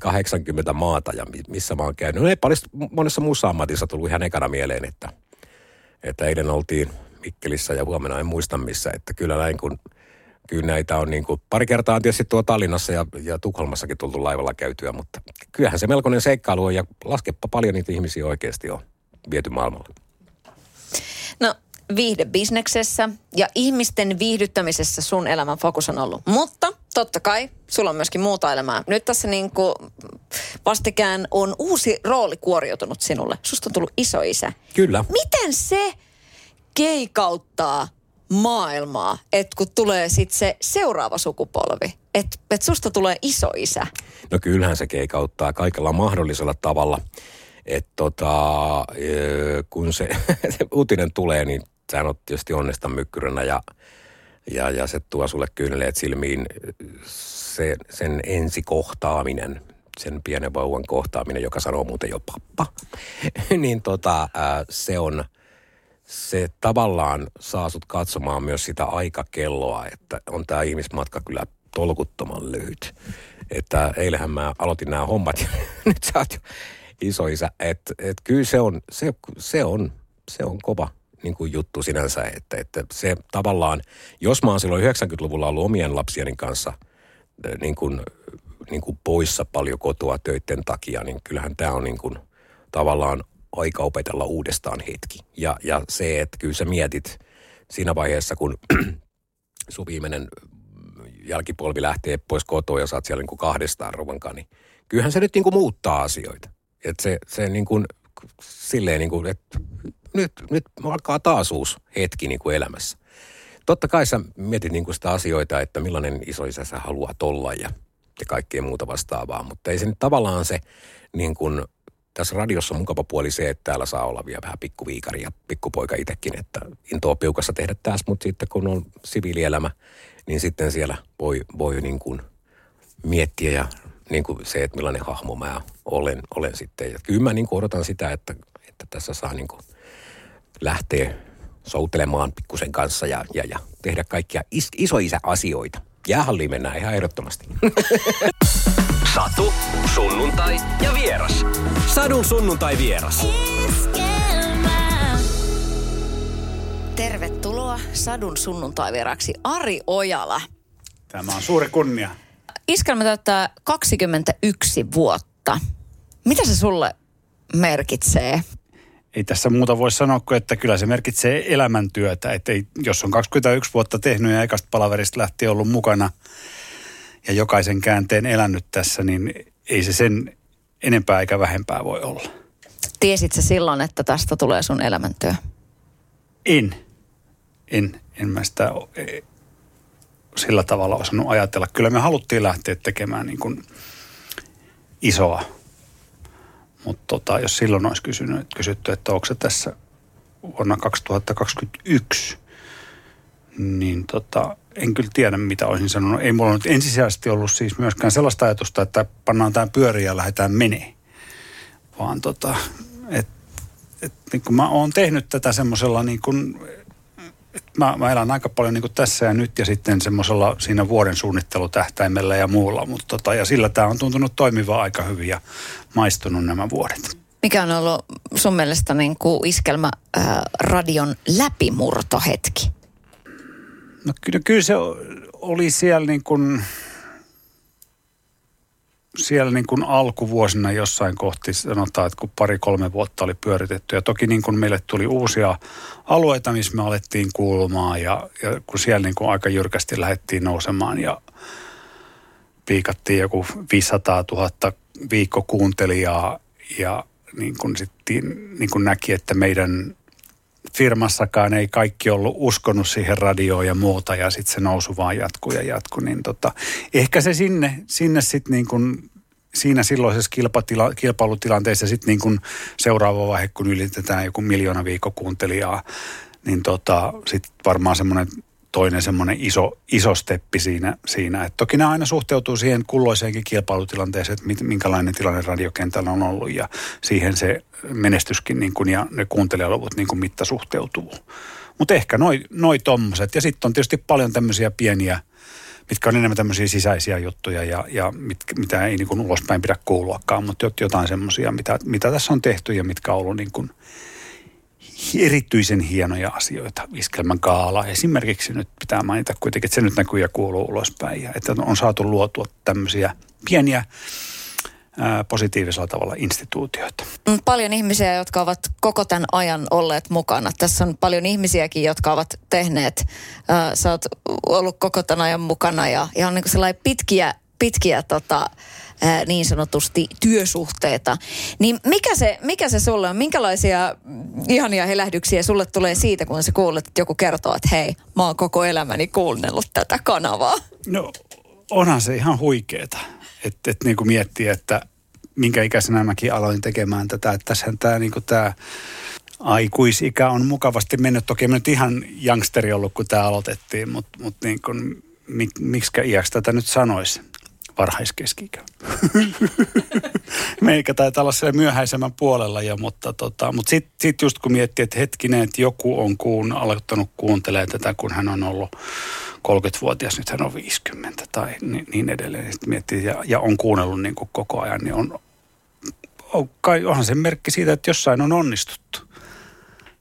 80 maata ja missä mä oon käynyt. No ei paljon monessa muussa ammatissa tullut ihan ekana mieleen, että, että eilen oltiin Mikkelissä ja huomenna en muista missä. Että kyllä näin kun kyllä näitä on niin kuin, pari kertaa on tietysti tuo Tallinnassa ja, ja Tukholmassakin tultu laivalla käytyä, mutta kyllähän se melkoinen seikkailu on ja laskepa paljon niitä ihmisiä oikeasti on viety maailmalle. No viihdebisneksessä ja ihmisten viihdyttämisessä sun elämän fokus on ollut. Mutta totta kai sulla on myöskin muuta elämää. Nyt tässä niin kuin vastikään on uusi rooli kuoriutunut sinulle. Susta on tullut isoisä. Kyllä. Miten se keikauttaa maailmaa, että kun tulee sitten se seuraava sukupolvi, että et susta tulee iso isä. No kyllähän se keikauttaa kaikella mahdollisella tavalla. Että tota, kun se, se uutinen tulee, niin sehän on tietysti onnesta mykkyränä ja, ja, ja se tuo sulle kyyneleet silmiin se, sen ensikohtaaminen, sen pienen vauvan kohtaaminen, joka sanoo muuten jo pappa, niin tota, se on – se tavallaan saa sut katsomaan myös sitä aikakelloa, että on tämä ihmismatka kyllä tolkuttoman lyhyt. Että eilähän mä aloitin nämä hommat ja nyt sä oot jo isoisä. Että et kyllä se on, se, se on, se on kova niin kuin juttu sinänsä, että, että se tavallaan, jos mä oon silloin 90-luvulla ollut omien lapsieni kanssa eh, niin kuin, niin kuin poissa paljon kotoa töiden takia, niin kyllähän tämä on niin kuin tavallaan aika opetella uudestaan hetki. Ja, ja se, että kyllä sä mietit siinä vaiheessa, kun sun viimeinen jälkipolvi lähtee pois kotoa ja saat siellä niin kuin kahdestaan ruvankaan, niin kyllähän se nyt niin kuin muuttaa asioita. Että se, se niin kuin, silleen niin kuin, että nyt, nyt alkaa taas uusi hetki niin kuin elämässä. Totta kai sä mietit niin kuin sitä asioita, että millainen isoisä sä haluat olla ja, ja kaikkea muuta vastaavaa, mutta ei se nyt tavallaan se niin kuin tässä radiossa mukava puoli se, että täällä saa olla vielä vähän pikkuviikari ja pikkupoika itsekin, että intoa piukassa tehdä tässä, mutta sitten kun on siviilielämä, niin sitten siellä voi, voi niin kuin miettiä ja niin kuin se, että millainen hahmo mä olen, olen sitten. Ja kyllä mä niin kuin odotan sitä, että, että tässä saa niin kuin lähteä soutelemaan pikkusen kanssa ja, ja, ja tehdä kaikkia is, isoisä asioita. Jäähalliin mennään ihan ehdottomasti. Satu, sunnuntai ja vieras. Sadun sunnuntai vieras. Tervetuloa Sadun sunnuntai vieraksi Ari Ojala. Tämä on suuri kunnia. Iskelmä täyttää 21 vuotta. Mitä se sulle merkitsee? Ei tässä muuta voi sanoa kuin, että kyllä se merkitsee elämäntyötä. Että ei, jos on 21 vuotta tehnyt ja ekasta palaverista lähti ollut mukana – ja jokaisen käänteen elänyt tässä, niin ei se sen enempää eikä vähempää voi olla. Tiesit sä silloin, että tästä tulee sun elämäntyö? En. En, en mä sitä e, sillä tavalla osannut ajatella. Kyllä me haluttiin lähteä tekemään niin kuin isoa. Mutta tota, jos silloin olisi kysynyt, kysytty, että onko se tässä vuonna 2021, niin tota, en kyllä tiedä, mitä olisin sanonut. Ei mulla nyt ensisijaisesti ollut siis myöskään sellaista ajatusta, että pannaan tämä pyöriä ja lähdetään menee. Vaan tota, että et, niin mä oon tehnyt tätä semmoisella niin kuin, että mä, mä elän aika paljon niin tässä ja nyt ja sitten semmoisella siinä vuoden suunnittelutähtäimellä ja muulla. Mutta tota, ja sillä tämä on tuntunut toimiva aika hyvin ja maistunut nämä vuodet. Mikä on ollut sun mielestä niin kuin iskelmä ää, radion läpimurtohetki? No kyllä, kyllä se oli siellä niin kuin, siellä niin kuin alkuvuosina jossain kohti sanotaan, että kun pari-kolme vuotta oli pyöritetty. Ja toki niin kuin meille tuli uusia alueita, missä me alettiin kuulumaan ja, ja kun siellä niin kuin aika jyrkästi lähdettiin nousemaan ja piikattiin joku 500 000 viikkokuuntelijaa ja niin kuin sitten niin kuin näki, että meidän firmassakaan ei kaikki ollut uskonut siihen radioon ja muuta ja sitten se nousu vaan jatkuu ja jatkuu, niin tota, ehkä se sinne, sinne sitten niin kuin siinä silloisessa kilpatila, kilpailutilanteessa sitten niin kuin seuraava vaihe, kun ylitetään joku miljoona viikkokuuntelijaa, niin tota, sitten varmaan semmoinen toinen semmoinen iso, iso steppi siinä, siinä. Et toki nämä aina suhteutuu siihen kulloiseenkin kilpailutilanteeseen, että minkälainen tilanne radiokentällä on ollut ja siihen se menestyskin niin kuin, ja ne kuuntelijaluvut niin kuin mitta suhteutuu. Mutta ehkä noi, noi tommoset. Ja sitten on tietysti paljon tämmöisiä pieniä, mitkä on enemmän tämmöisiä sisäisiä juttuja ja, ja mit, mitä ei niin kuin ulospäin pidä kuuluakaan, mutta jotain semmoisia, mitä, mitä tässä on tehty ja mitkä on ollut niin kuin – erityisen hienoja asioita. Iskelmän kaala esimerkiksi nyt pitää mainita kuitenkin, että se nyt näkyy ja kuuluu ulospäin. Ja että on saatu luotua tämmöisiä pieniä positiivisella tavalla instituutioita. Mm, paljon ihmisiä, jotka ovat koko tämän ajan olleet mukana. Tässä on paljon ihmisiäkin, jotka ovat tehneet. Sä oot ollut koko tämän ajan mukana ja ihan niin kuin pitkiä, pitkiä tota, niin sanotusti työsuhteita. Niin mikä se, mikä se sulle on? Minkälaisia ihania helähdyksiä sulle tulee siitä, kun sä kuulet, että joku kertoo, että hei, mä oon koko elämäni kuunnellut tätä kanavaa? No onhan se ihan huikeeta, että et, niin kuin miettii, että minkä ikäisenä mäkin aloin tekemään tätä. Että tässähän tämä niin aikuisikä on mukavasti mennyt. Toki mä nyt ihan youngsteri ollut, kun tämä aloitettiin, mutta mut niin kuin, mik, miksi iäksi tätä nyt sanoisi? Varhaiskeskikä. Meikä taitaa olla siellä myöhäisemmän puolella jo, mutta, tota, mutta sitten sit just kun miettii, että hetkinen, että joku on kuun, aloittanut kuuntelemaan tätä, kun hän on ollut 30-vuotias, nyt hän on 50 tai niin, niin edelleen. Sitten miettii, ja, ja on kuunnellut niin kuin koko ajan, niin on, on, kai onhan se merkki siitä, että jossain on onnistuttu.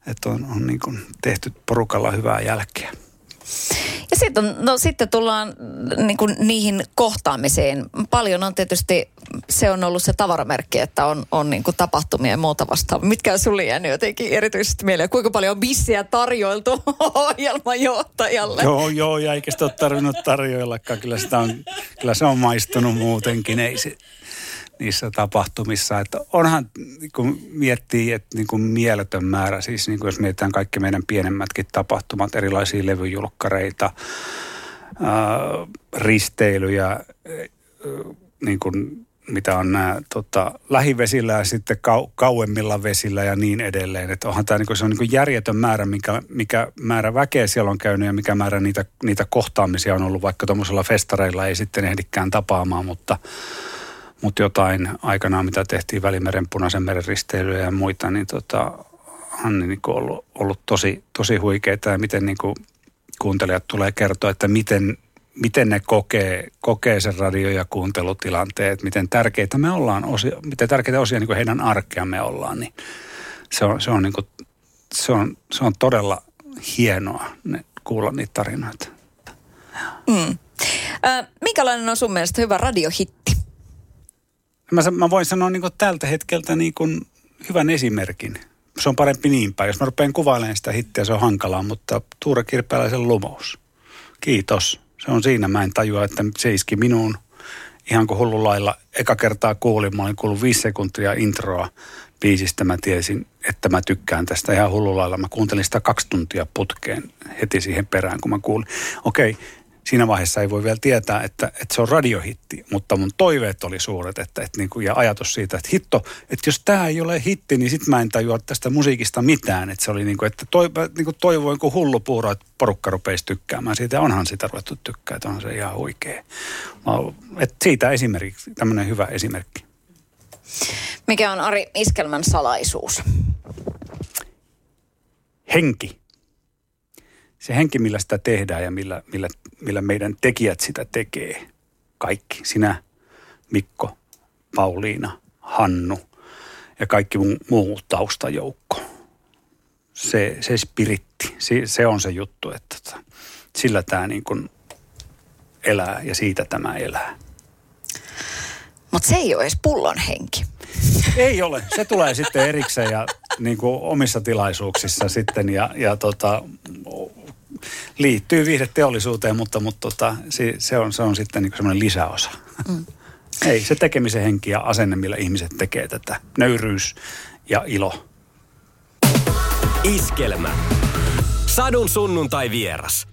Että on, on niin kuin tehty porukalla hyvää jälkeä. Ja sitten, no, sitten tullaan niin kuin niihin kohtaamisiin. Paljon on tietysti, se on ollut se tavaramerkki, että on, on niin kuin tapahtumia ja muuta vastaan. Mitkä on sulle jäänyt jotenkin erityisesti mieleen? Kuinka paljon on bissiä tarjoiltu ohjelmanjohtajalle? Joo, joo, ja eikä sitä ole tarvinnut tarjoillakaan. Kyllä, sitä on, kyllä se on maistunut muutenkin. Ei se, niissä tapahtumissa. Että onhan, kun miettii, että niin kuin mieletön määrä, siis niin kuin jos mietitään kaikki meidän pienemmätkin tapahtumat, erilaisia levyjulkkareita, ää, risteilyjä, niin kuin mitä on nämä tota, lähivesillä ja sitten kau, kauemmilla vesillä ja niin edelleen. Että onhan tämä niin kuin, se on niin järjetön määrä, mikä, mikä määrä väkeä siellä on käynyt ja mikä määrä niitä, niitä kohtaamisia on ollut, vaikka tuommoisella festareilla ei sitten ehdikään tapaamaan, mutta mutta jotain aikanaan, mitä tehtiin Välimeren punaisen meren risteilyjä ja muita, niin tota, on niin kuin ollut, ollut tosi, tosi huikeita ja miten niin kuin kuuntelijat tulee kertoa, että miten, miten ne kokee, kokee sen radio- ja kuuntelutilanteet, miten tärkeitä me ollaan, osia, miten tärkeitä osia niin kuin heidän arkea me ollaan, niin se on, se on, niin kuin, se on, se on todella hienoa ne, kuulla niitä tarinoita. Mm. Äh, minkälainen on sun mielestä hyvä radiohitti? Mä, mä voin sanoa niin tältä hetkeltä niin kuin hyvän esimerkin. Se on parempi niin päin. Jos mä rupean kuvailemaan sitä hittiä, se on hankalaa, mutta Tuura Kirpeläisen lumous. Kiitos. Se on siinä. Mä en tajua, että se iski minuun ihan kuin hullu lailla. Eka kertaa kuulin, mä olin kuullut viisi sekuntia introa biisistä. Mä tiesin, että mä tykkään tästä ihan hullu lailla. Mä kuuntelin sitä kaksi tuntia putkeen heti siihen perään, kun mä kuulin. Okei, siinä vaiheessa ei voi vielä tietää, että, että se on radiohitti, mutta mun toiveet oli suuret että, että niin kuin, ja ajatus siitä, että hitto, että jos tämä ei ole hitti, niin sitten mä en tajua tästä musiikista mitään. Että se oli niin kuin, että toi, niin kuin toivoin kuin hullu puuro, että porukka rupeisi tykkäämään siitä ja onhan sitä ruvettu tykkää, että on se ihan huikea. Että siitä esimerkiksi, tämmöinen hyvä esimerkki. Mikä on Ari Iskelmän salaisuus? Henki se henki, millä sitä tehdään ja millä, millä, millä meidän tekijät sitä tekee. Kaikki. Sinä, Mikko, Pauliina, Hannu, ja kaikki muu, taustajoukko. Se, se spiritti, se, se on se juttu, että tota, sillä tämä niin kuin elää ja siitä tämä elää. Mutta se ei ole edes pullon henki. Ei ole. Se tulee sitten erikseen ja niin kuin omissa tilaisuuksissa sitten ja, ja tota, liittyy viihdeteollisuuteen, mutta, mutta tota, se, se, on, se on sitten niin semmoinen lisäosa. Mm. Ei, se tekemisen henki ja asenne, millä ihmiset tekee tätä. Nöyryys ja ilo. Iskelmä. Sadun sunnuntai vieras.